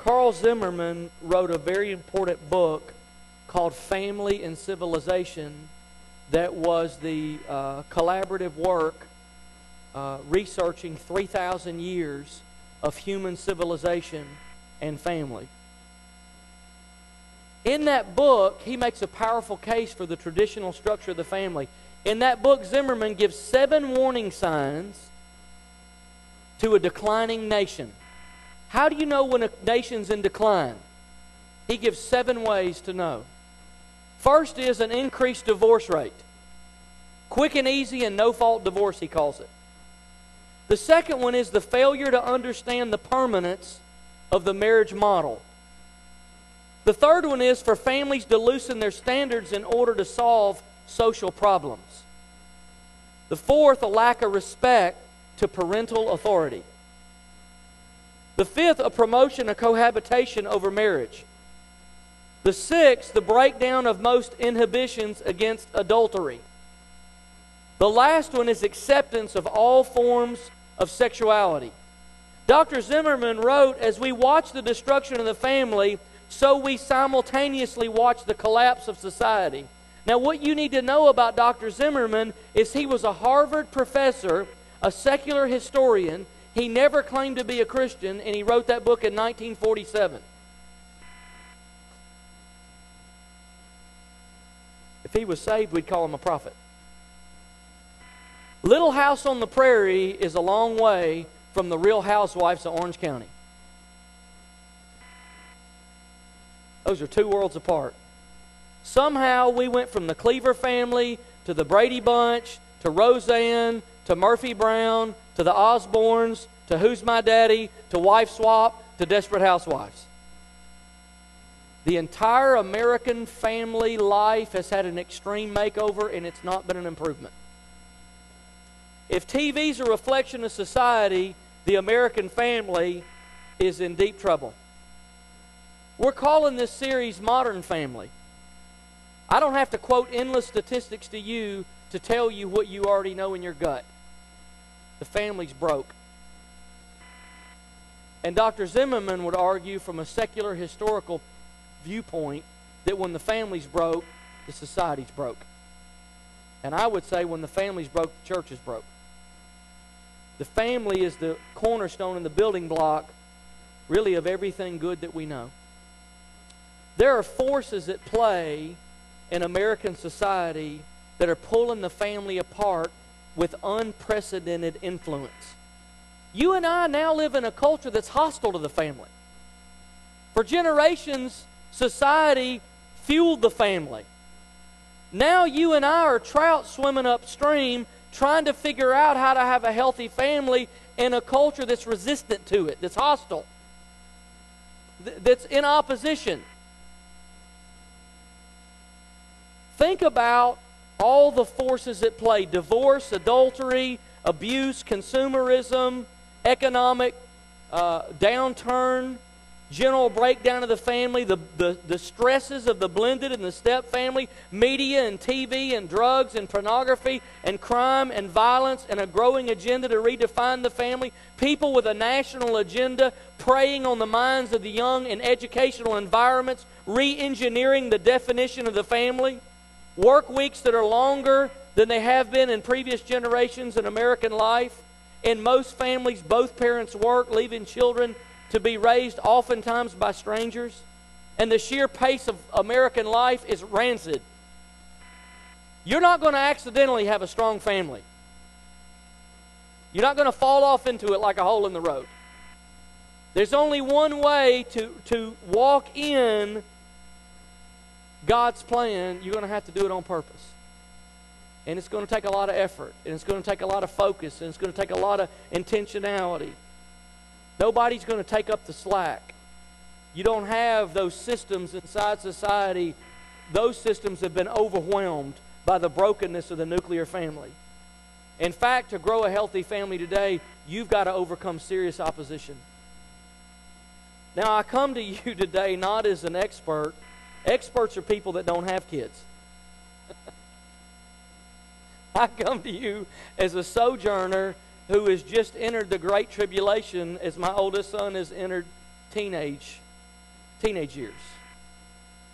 Carle Zimmerman wrote a very important book called Family and Civilization that was the uh, collaborative work uh, researching 3,000 years of human civilization and family. In that book, he makes a powerful case for the traditional structure of the family. In that book, Zimmerman gives seven warning signs to a declining nation. How do you know when a nation's in decline? He gives seven ways to know. First is an increased divorce rate. Quick and easy and no fault divorce, he calls it. The second one is the failure to understand the permanence of the marriage model. The third one is for families to loosen their standards in order to solve social problems. The fourth, a lack of respect to parental authority. The fifth, a promotion of cohabitation over marriage. The sixth, the breakdown of most inhibitions against adultery. The last one is acceptance of all forms of sexuality. Dr. Zimmerman wrote As we watch the destruction of the family, so we simultaneously watch the collapse of society. Now, what you need to know about Dr. Zimmerman is he was a Harvard professor, a secular historian. He never claimed to be a Christian, and he wrote that book in 1947. If he was saved, we'd call him a prophet. Little House on the Prairie is a long way from the real housewives of Orange County. Those are two worlds apart. Somehow we went from the Cleaver family to the Brady Bunch to Roseanne to Murphy Brown to the Osbournes to Who's My Daddy to Wife Swap to Desperate Housewives. The entire American family life has had an extreme makeover and it's not been an improvement. If TV's a reflection of society, the American family is in deep trouble. We're calling this series Modern Family. I don't have to quote endless statistics to you to tell you what you already know in your gut. The family's broke. And Dr. Zimmerman would argue from a secular historical viewpoint that when the family's broke, the society's broke. And I would say when the family's broke, the church is broke. The family is the cornerstone and the building block, really, of everything good that we know. There are forces at play in American society that are pulling the family apart with unprecedented influence. You and I now live in a culture that's hostile to the family. For generations, society fueled the family. Now you and I are trout swimming upstream trying to figure out how to have a healthy family in a culture that's resistant to it, that's hostile, that's in opposition. Think about all the forces at play divorce, adultery, abuse, consumerism, economic uh, downturn, general breakdown of the family, the, the, the stresses of the blended and the step family, media and TV and drugs and pornography and crime and violence and a growing agenda to redefine the family, people with a national agenda preying on the minds of the young in educational environments, re engineering the definition of the family, work weeks that are longer than they have been in previous generations in American life. In most families, both parents work, leaving children to be raised oftentimes by strangers, and the sheer pace of American life is rancid. You're not going to accidentally have a strong family. You're not going to fall off into it like a hole in the road. There's only one way to, to walk in God's plan. You're going to have to do it on purpose. And it's going to take a lot of effort, and it's going to take a lot of focus, and it's going to take a lot of intentionality. Nobody's going to take up the slack. You don't have those systems inside society. Those systems have been overwhelmed by the brokenness of the nuclear family. In fact, to grow a healthy family today, you've got to overcome serious opposition. Now, I come to you today not as an expert. Experts are people that don't have kids. I come to you as a sojourner who has just entered the great tribulation as my oldest son has entered teenage teenage years.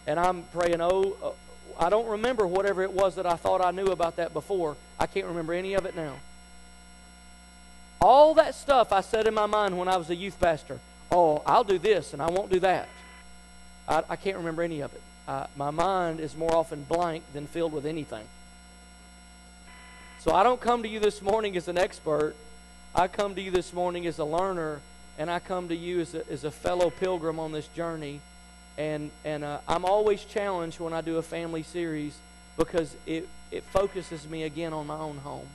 And I'm praying, oh, uh, I don't remember whatever it was that I thought I knew about that before. I can't remember any of it now. All that stuff I said in my mind when I was a youth pastor. Oh, I'll do this and I won't do that. I, I can't remember any of it. Uh, my mind is more often blank than filled with anything. So I don't come to you this morning as an expert. I come to you this morning as a learner, and I come to you as a, as a fellow pilgrim on this journey. And, and uh, I'm always challenged when I do a family series because it, it focuses me again on my own home.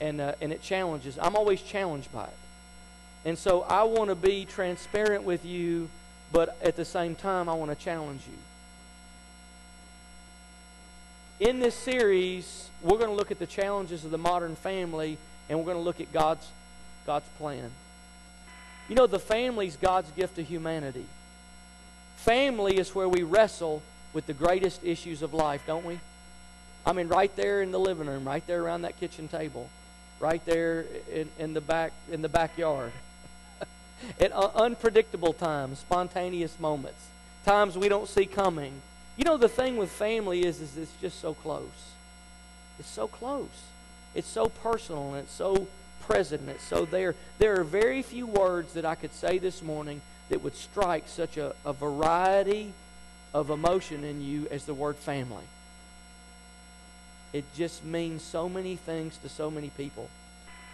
And, uh, and it challenges. I'm always challenged by it. And so I want to be transparent with you, but at the same time, I want to challenge you in this series, we're going to look at the challenges of the modern family and we're going to look at God's, God's plan. You know, the family is God's gift to humanity. Family is where we wrestle with the greatest issues of life, don't we? I mean, right there in the living room, right there around that kitchen table, right there in, in the back in the backyard. At uh, unpredictable times, spontaneous moments, times we don't see coming, you know, the thing with family is, is it's just so close. It's so close. It's so personal and it's so present and it's so there. There are very few words that I could say this morning that would strike such a, a variety of emotion in you as the word family. It just means so many things to so many people.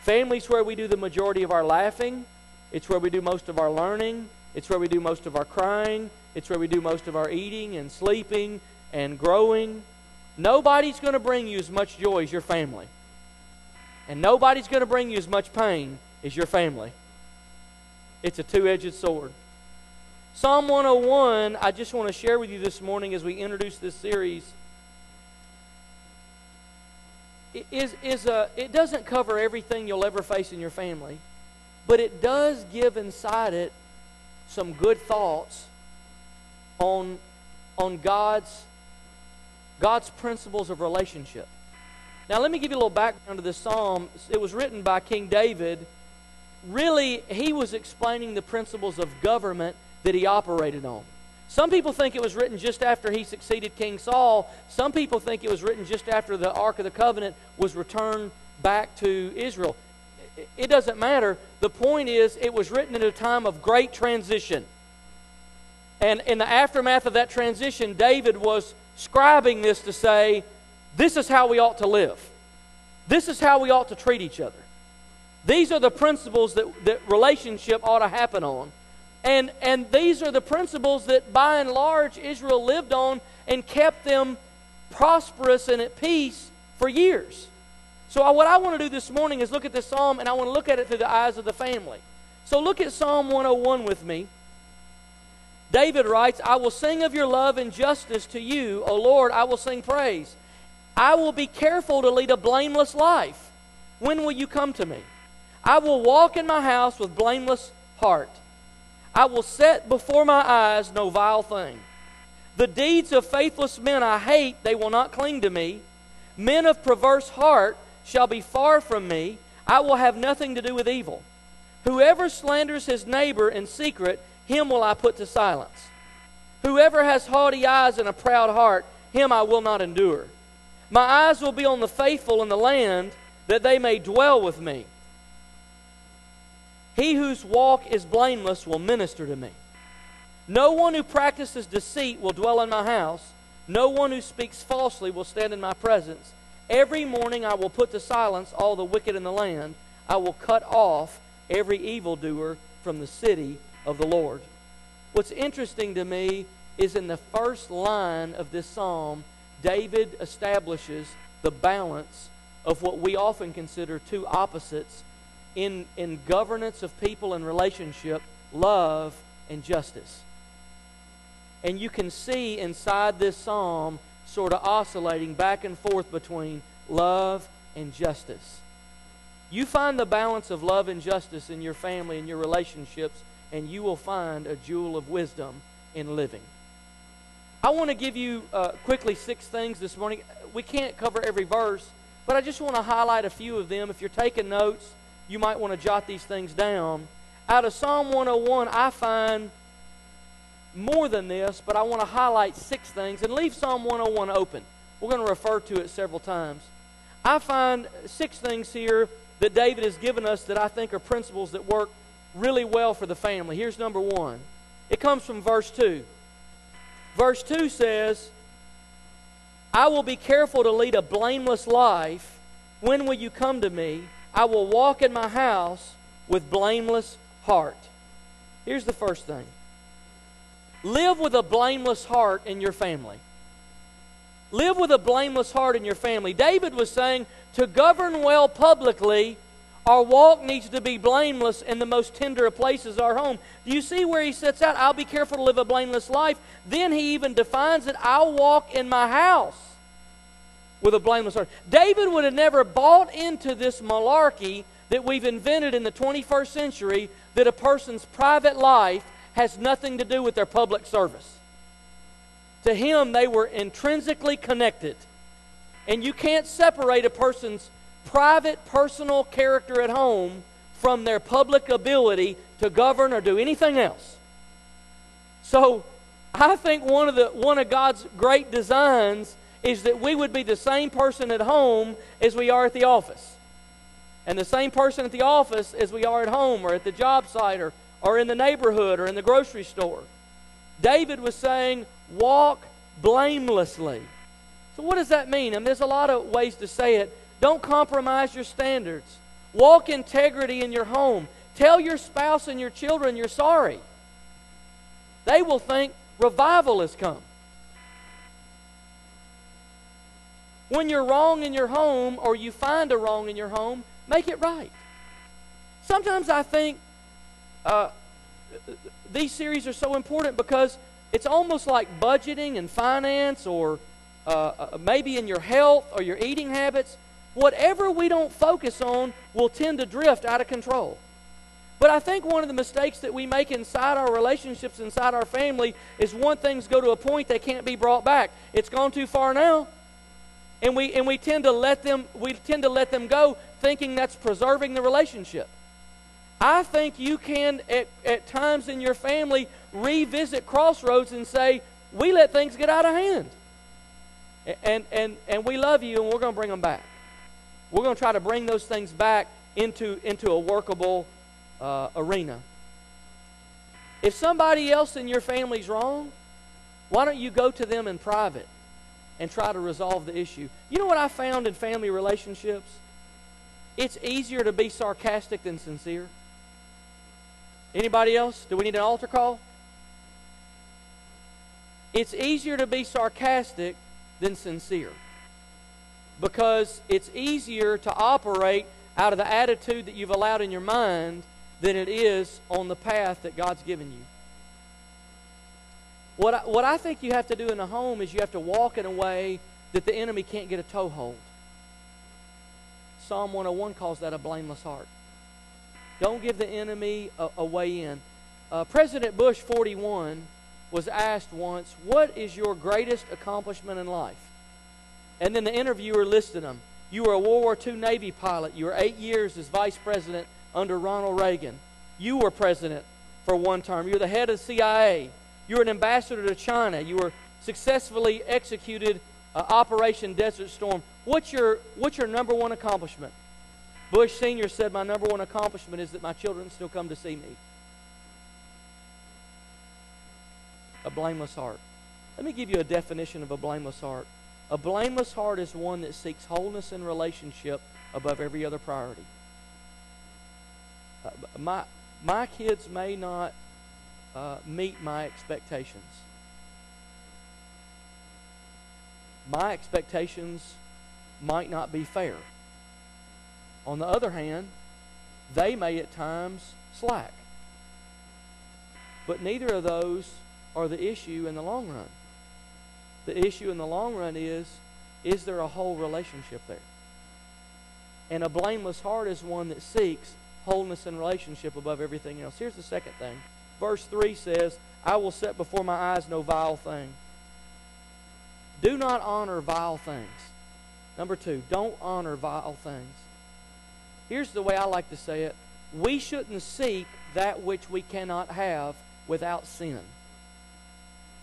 Family's where we do the majority of our laughing. It's where we do most of our learning. It's where we do most of our crying. It's where we do most of our eating and sleeping and growing. Nobody's going to bring you as much joy as your family. And nobody's going to bring you as much pain as your family. It's a two edged sword. Psalm 101, I just want to share with you this morning as we introduce this series. Is, is a, it doesn't cover everything you'll ever face in your family, but it does give inside it some good thoughts on, on God's, God's principles of relationship. Now, let me give you a little background to this psalm. It was written by King David. Really, he was explaining the principles of government that he operated on. Some people think it was written just after he succeeded King Saul. Some people think it was written just after the Ark of the Covenant was returned back to Israel. It doesn't matter. The point is, it was written at a time of great transition. And in the aftermath of that transition, David was scribing this to say, this is how we ought to live. This is how we ought to treat each other. These are the principles that, that relationship ought to happen on. And, and these are the principles that by and large Israel lived on and kept them prosperous and at peace for years. So, uh, what I want to do this morning is look at this psalm and I want to look at it through the eyes of the family. So, look at Psalm 101 with me. David writes, I will sing of your love and justice to you, O Lord, I will sing praise. I will be careful to lead a blameless life. When will you come to me? I will walk in my house with blameless heart. I will set before my eyes no vile thing. The deeds of faithless men I hate, they will not cling to me. Men of perverse heart shall be far from me. I will have nothing to do with evil. Whoever slanders his neighbor in secret, him will I put to silence. Whoever has haughty eyes and a proud heart, him I will not endure. My eyes will be on the faithful in the land, that they may dwell with me. He whose walk is blameless will minister to me. No one who practices deceit will dwell in my house. No one who speaks falsely will stand in my presence. Every morning I will put to silence all the wicked in the land. I will cut off every evildoer from the city of the Lord. What's interesting to me is in the first line of this psalm, David establishes the balance of what we often consider two opposites in, in governance of people and relationship love and justice. And you can see inside this psalm sort of oscillating back and forth between love and justice. You find the balance of love and justice in your family and your relationships and you will find a jewel of wisdom in living. I want to give you uh, quickly six things this morning. We can't cover every verse, but I just want to highlight a few of them. If you're taking notes, you might want to jot these things down. Out of Psalm 101, I find more than this, but I want to highlight six things and leave Psalm 101 open. We're going to refer to it several times. I find six things here that David has given us that I think are principles that work really well for the family. Here's number one it comes from verse 2. Verse 2 says, I will be careful to lead a blameless life. When will you come to me? I will walk in my house with blameless heart. Here's the first thing live with a blameless heart in your family. Live with a blameless heart in your family. David was saying to govern well publicly, our walk needs to be blameless in the most tender of places, our home. Do you see where he sets out? I'll be careful to live a blameless life. Then he even defines it I'll walk in my house with a blameless heart. David would have never bought into this malarkey that we've invented in the 21st century that a person's private life has nothing to do with their public service. To him, they were intrinsically connected. And you can't separate a person's private, personal character at home from their public ability to govern or do anything else. So, I think one of the one of God's great designs is that we would be the same person at home as we are at the office. And the same person at the office as we are at home or at the job site or, or in the neighborhood or in the grocery store. David was saying, walk blamelessly. So, what does that mean? I mean, there's a lot of ways to say it. Don't compromise your standards. Walk integrity in your home. Tell your spouse and your children you're sorry. They will think revival has come. When you're wrong in your home or you find a wrong in your home, make it right. Sometimes I think uh, these series are so important because it's almost like budgeting and finance or uh, uh, maybe in your health or your eating habits. Whatever we don't focus on will tend to drift out of control. But I think one of the mistakes that we make inside our relationships, inside our family, is one things go to a point they can't be brought back. It's gone too far now and we and we tend to let them we tend to let them go thinking that's preserving the relationship i think you can at, at times in your family revisit crossroads and say we let things get out of hand and and and we love you and we're going to bring them back we're going to try to bring those things back into into a workable uh, arena if somebody else in your family's wrong why don't you go to them in private and try to resolve the issue. You know what I found in family relationships? It's easier to be sarcastic than sincere. Anybody else? Do we need an altar call? It's easier to be sarcastic than sincere because it's easier to operate out of the attitude that you've allowed in your mind than it is on the path that God's given you. What I, what I think you have to do in a home is you have to walk in a way that the enemy can't get a toehold. Psalm 101 calls that a blameless heart. Don't give the enemy a, a way in. Uh, President Bush, 41, was asked once, What is your greatest accomplishment in life? And then the interviewer listed them. You were a World War II Navy pilot. You were eight years as vice president under Ronald Reagan. You were president for one term. You were the head of the CIA. You were an ambassador to China. You were successfully executed uh, Operation Desert Storm. What's your, what's your number one accomplishment? Bush Sr. said, My number one accomplishment is that my children still come to see me. A blameless heart. Let me give you a definition of a blameless heart. A blameless heart is one that seeks wholeness in relationship above every other priority. Uh, my, my kids may not uh, meet my expectations. My expectations might not be fair. On the other hand, they may at times slack. But neither of those are the issue in the long run. The issue in the long run is is there a whole relationship there? And a blameless heart is one that seeks wholeness and relationship above everything else. Here's the second thing verse 3 says, I will set before my eyes no vile thing. Do not honor vile things. Number two, don't honor vile things. Here's the way I like to say it we shouldn't seek that which we cannot have without sin.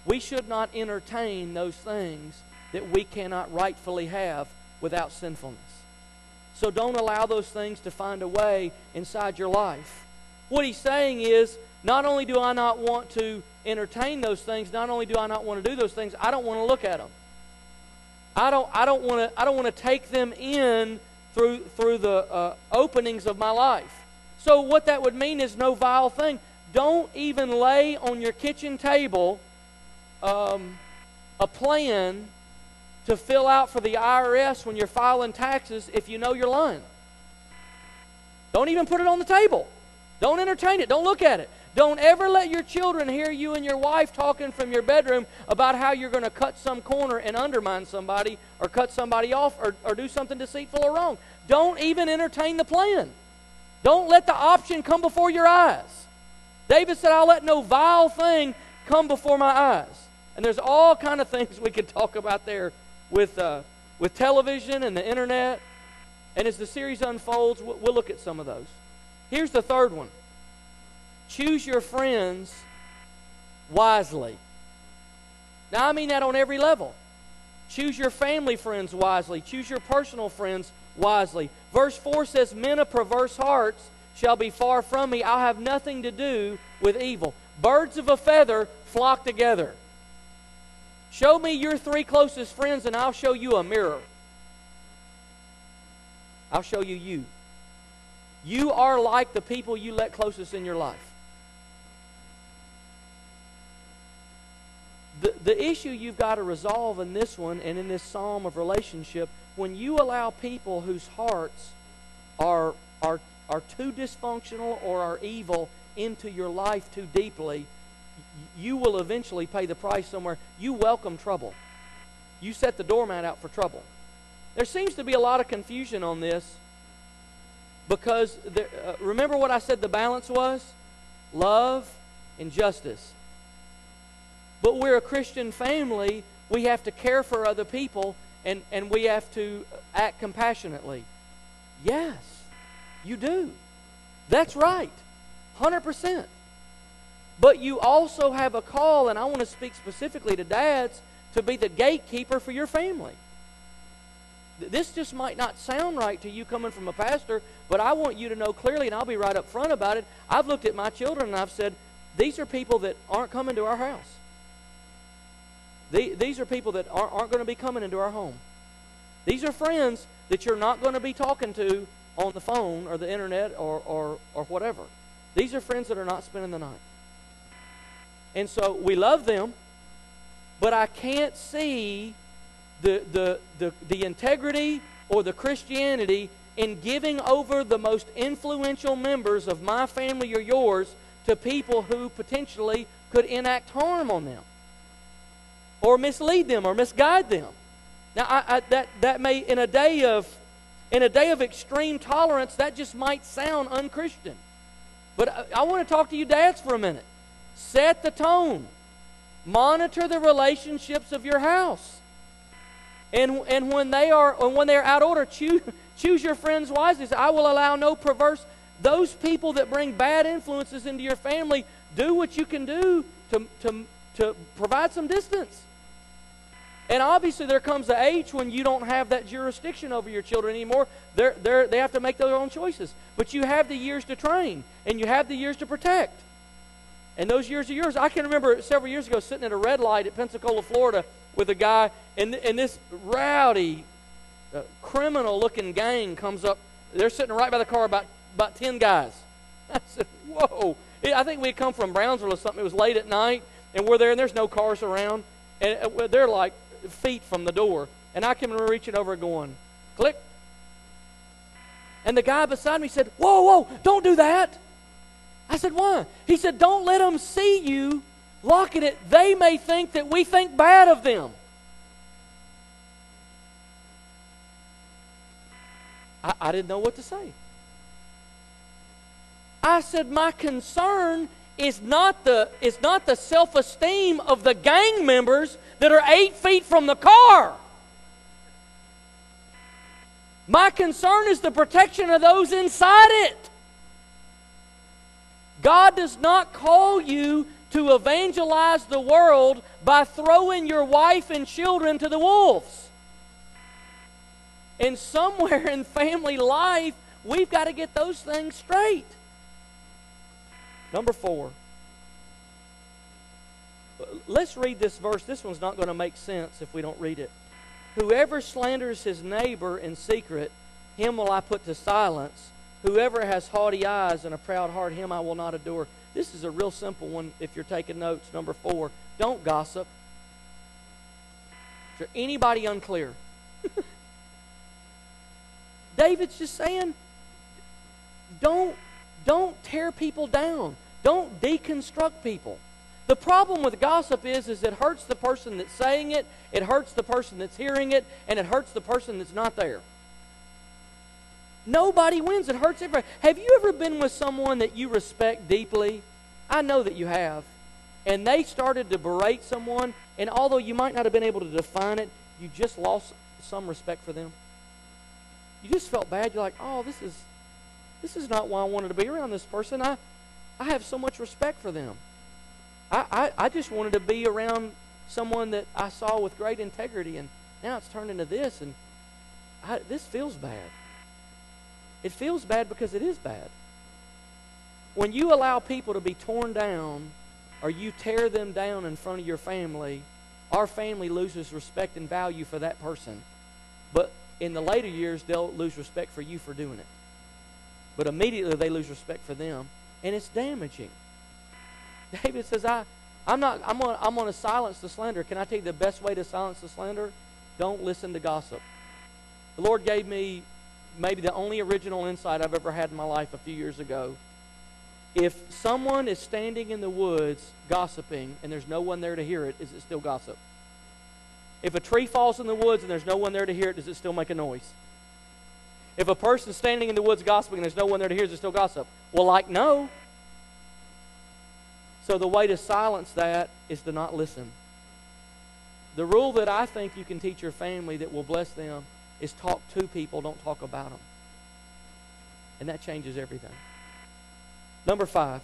we should not entertain those things that we cannot rightfully have without sinfulness. So don't allow those things to find a way inside your life. What he's saying is not only do I not want to entertain those things, not only do I not want to do those things, I don't want to look at them. I don't, I don't want to I don't want to take them in through through the uh, openings of my life. So what that would mean is no vile thing. Don't even lay on your kitchen table um, a plan to fill out for the IRS when you're filing taxes if you know you're lying. Don't even put it on the table. Don't entertain it. Don't look at it. Don't ever let your children hear you and your wife talking from your bedroom about how you're going to cut some corner and undermine somebody or cut somebody off or, or do something deceitful or wrong. Don't even entertain the plan. Don't let the option come before your eyes. David said, I'll let no vile thing come before my eyes. And there's all kind of things we could talk about there with, uh, with television and the internet. And as the series unfolds, we'll, we'll look at some of those. Here's the third one choose your friends wisely. Now, I mean that on every level. Choose your family friends wisely, choose your personal friends wisely. Verse 4 says, Men of perverse hearts shall be far from me. I'll have nothing to do with evil. Birds of a feather flock together. Show me your three closest friends, and I'll show you a mirror. I'll show you you. You are like the people you let closest in your life. The, issue you've got to resolve in this one and in this psalm of relationship, when you allow people whose hearts are, are, are too dysfunctional or are evil into your life too deeply, you will eventually pay the price somewhere. You welcome trouble. You set the doormat out for trouble. There seems to be a lot of confusion on this because there, uh, remember what I said the balance was? Love and justice. But we're a Christian family. We have to care for other people and, and we have to act compassionately. Yes, you do. That's right. 100%. But you also have a call, and I want to speak specifically to dads, to be the gatekeeper for your family. This just might not sound right to you coming from a pastor, but I want you to know clearly, and I'll be right up front about it. I've looked at my children and I've said, these are people that aren't coming to our house. These are people that aren't, aren't going to be coming into our home. These are friends that you're not going to be talking to on the phone or the internet or, or, or whatever. These are friends that are not spending the night. And so we love them, but I can't see the, the, the, the integrity or the Christianity in giving over the most influential members of my family or yours to people who potentially could enact harm on them or mislead them or misguide them. Now, I, I, that, that may, in a day of in a day of extreme tolerance, that just might sound unchristian. But I, I want to talk to you dads for a minute. Set the tone. Monitor the relationships of your house. And, and when they are and when they are out of order, choose, choose your friends wisely. I will allow no perverse those people that bring bad influences into your family, do what you can do to, to, to provide some distance. And obviously, there comes an age when you don't have that jurisdiction over your children anymore. They're, they're, they have to make their own choices. But you have the years to train, and you have the years to protect. And those years are yours. I can remember several years ago sitting at a red light at Pensacola, Florida, with a guy, and, and this rowdy, uh, criminal looking gang comes up. They're sitting right by the car, about, about 10 guys. I said, Whoa. I think we had come from Brownsville or something. It was late at night, and we're there, and there's no cars around. And uh, they're like feet from the door. And I came reaching over going, click. And the guy beside me said, Whoa, whoa, don't do that. I said, Why? He said, Don't let them see you locking it. They may think that we think bad of them. I, I didn't know what to say. I said, My concern is not the, is not the self esteem of the gang members that are eight feet from the car. My concern is the protection of those inside it. God does not call you to evangelize the world by throwing your wife and children to the wolves. And somewhere in family life, we've got to get those things straight. Number four. Let's read this verse. This one's not going to make sense if we don't read it. Whoever slanders his neighbor in secret, him will I put to silence. Whoever has haughty eyes and a proud heart, him I will not adore. This is a real simple one if you're taking notes. Number four, don't gossip. Is there anybody unclear? David's just saying, don't, don't tear people down. Don't deconstruct people. The problem with gossip is, is it hurts the person that's saying it, it hurts the person that's hearing it, and it hurts the person that's not there. Nobody wins. It hurts everybody. Have you ever been with someone that you respect deeply? I know that you have. And they started to berate someone, and although you might not have been able to define it, you just lost some respect for them. You just felt bad. You're like, oh, this is this is not why I wanted to be around this person. I I have so much respect for them. I, I, I just wanted to be around someone that I saw with great integrity, and now it's turned into this, and I, this feels bad. It feels bad because it is bad. When you allow people to be torn down or you tear them down in front of your family, our family loses respect and value for that person. But in the later years, they'll lose respect for you for doing it. But immediately they lose respect for them, and it's damaging. David says, I, I'm not I'm gonna I'm gonna silence the slander. Can I tell you the best way to silence the slander? Don't listen to gossip. The Lord gave me maybe the only original insight I've ever had in my life a few years ago. If someone is standing in the woods gossiping and there's no one there to hear it, is it still gossip? If a tree falls in the woods and there's no one there to hear it, does it still make a noise? If a person's standing in the woods gossiping and there's no one there to hear it, is it still gossip? Well, like, no. So the way to silence that is to not listen. The rule that I think you can teach your family that will bless them is talk to people, don't talk about them. And that changes everything. Number five.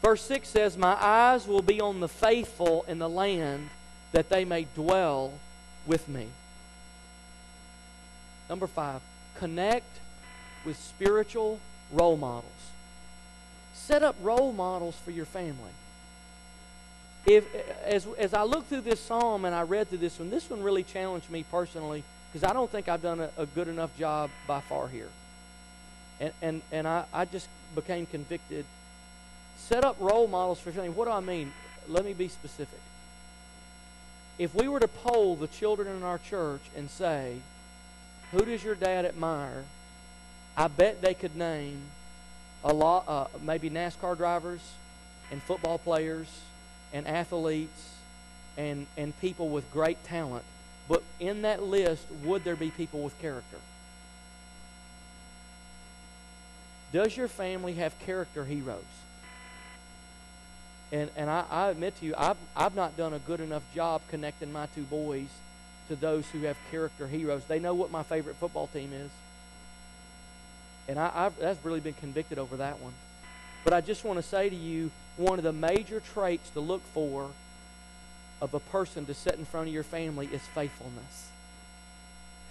Verse 6 says, My eyes will be on the faithful in the land that they may dwell with me. Number five, connect with spiritual role models. Set up role models for your family. If, as, as I look through this psalm and I read through this one, this one really challenged me personally because I don't think I've done a, a, good enough job by far here. And, and, and I, I just became convicted. Set up role models for family. What do I mean? Let me be specific if we were to poll the children in our church and say, who does your dad admire? I bet they could name a lot, uh, maybe NASCAR drivers and football players and athletes and, and people with great talent. But in that list, would there be people with character? Does your family have character heroes? And, and I, I admit to you, I've, I've not done a good enough job connecting my two boys to those who have character heroes. They know what my favorite football team is. And I, I've that's really been convicted over that one. But I just want to say to you, one of the major traits to look for of a person to set in front of your family is faithfulness.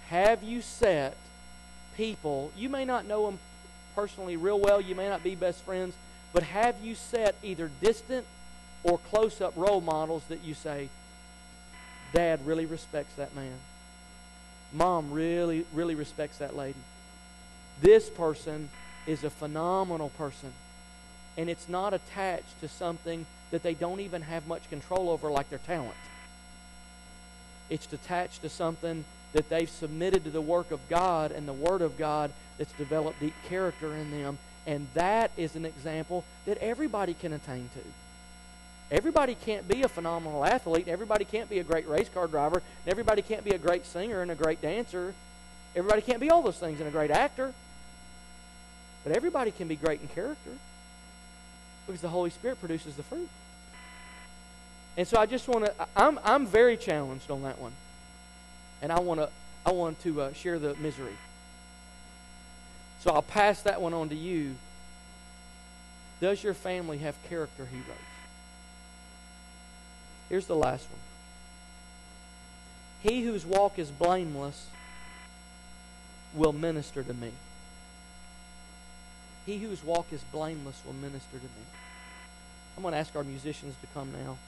Have you set people, you may not know them personally real well, you may not be best friends, but have you set either distant or close up role models that you say, Dad really respects that man? Mom really, really respects that lady. This person is a phenomenal person. And it's not attached to something that they don't even have much control over, like their talent. It's attached to something that they've submitted to the work of God and the Word of God that's developed deep character in them and that is an example that everybody can attain to. Everybody can't be a phenomenal athlete. Everybody can't be a great race car driver. And everybody can't be a great singer and a great dancer. Everybody can't be all those things and a great actor. But everybody can be great in character because the Holy Spirit produces the fruit. And so I just want to, I'm, I'm very challenged on that one. And I want to, I want to uh, share the misery. So I'll pass that one on to you. Does your family have character heroes? Here's the last one. He whose walk is blameless will minister to me. He whose walk is blameless will minister to me. I'm going to ask our musicians to come now.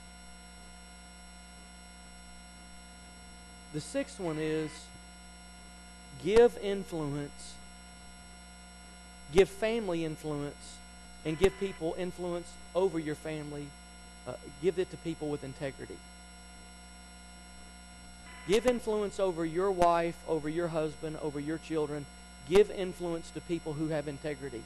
The sixth one is give influence, give family influence, and give people influence over your family. Uh, give it to people with integrity. Give influence over your wife, over your husband, over your children. Give influence to people who have integrity,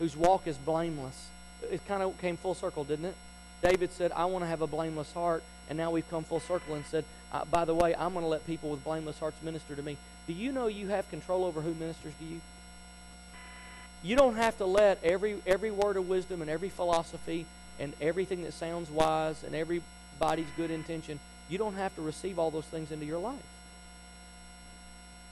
whose walk is blameless. It kind of came full circle, didn't it? David said, I want to have a blameless heart. And now we've come full circle and said, uh, by the way, I'm going to let people with blameless hearts minister to me. Do you know you have control over who ministers to you? You don't have to let every, every word of wisdom and every philosophy and everything that sounds wise and everybody's good intention, you don't have to receive all those things into your life.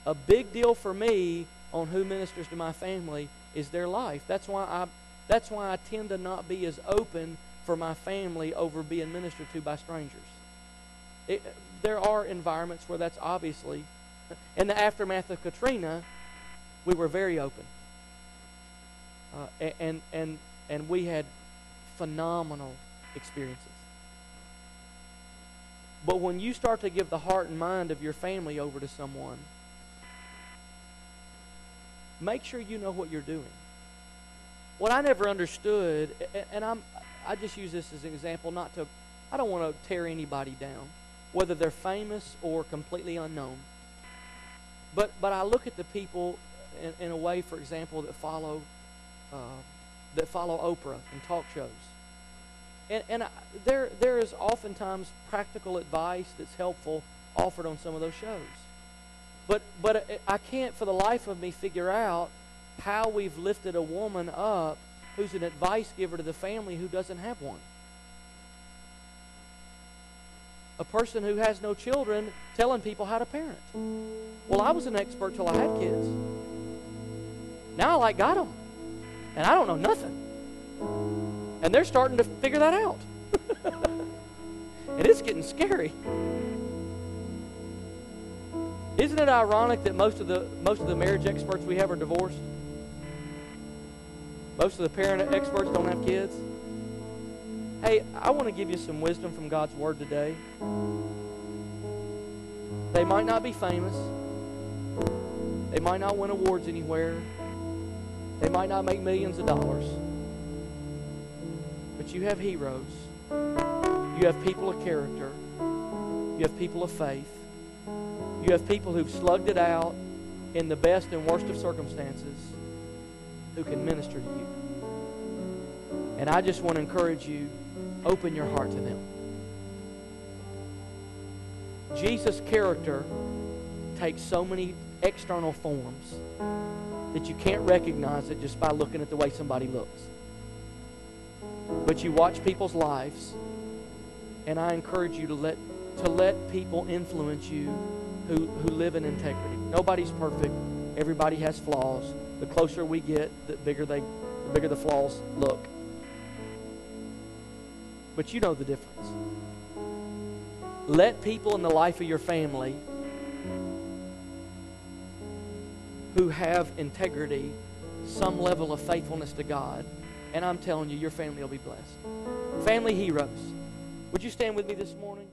A big deal for me on who ministers to my family is their life. That's why I that's why I tend to not be as open for my family over being ministered to by strangers. It, there are environments where that's obviously, in the aftermath of Katrina, we were very open. Uh, and, and, and we had phenomenal experiences. But when you start to give the heart and mind of your family over to someone, make sure you know what you're doing. What I never understood, and I'm, I just use this as an example, not to, I don't want to tear anybody down, whether they're famous or completely unknown. But, but I look at the people in, in a way, for example, that follow, uh, that follow Oprah and talk shows. And, and I, there, there is oftentimes practical advice that's helpful offered on some of those shows. But, but I can't for the life of me figure out how we've lifted a woman up who's an advice giver to the family who doesn't have one. A person who has no children telling people how to parent. Well, I was an expert till I had kids. Now I like got them. And I don't know nothing. And they're starting to figure that out. and it's getting scary. Isn't it ironic that most of the most of the marriage experts we have are divorced? Most of the parent experts don't have kids. Hey, I want to give you some wisdom from God's Word today. They might not be famous. They might not win awards anywhere. They might not make millions of dollars. But you have heroes. You have people of character. You have people of faith. You have people who've slugged it out in the best and worst of circumstances who can minister to you. And I just want to encourage you open your heart to them. Jesus' character takes so many external forms that you can't recognize it just by looking at the way somebody looks. But you watch people's lives, and I encourage you to let to let people influence you who, who live in integrity. Nobody's perfect. Everybody has flaws. The closer we get, the bigger they the bigger the flaws look. But you know the difference. Let people in the life of your family who have integrity, some level of faithfulness to God, and I'm telling you, your family will be blessed. Family heroes. Would you stand with me this morning?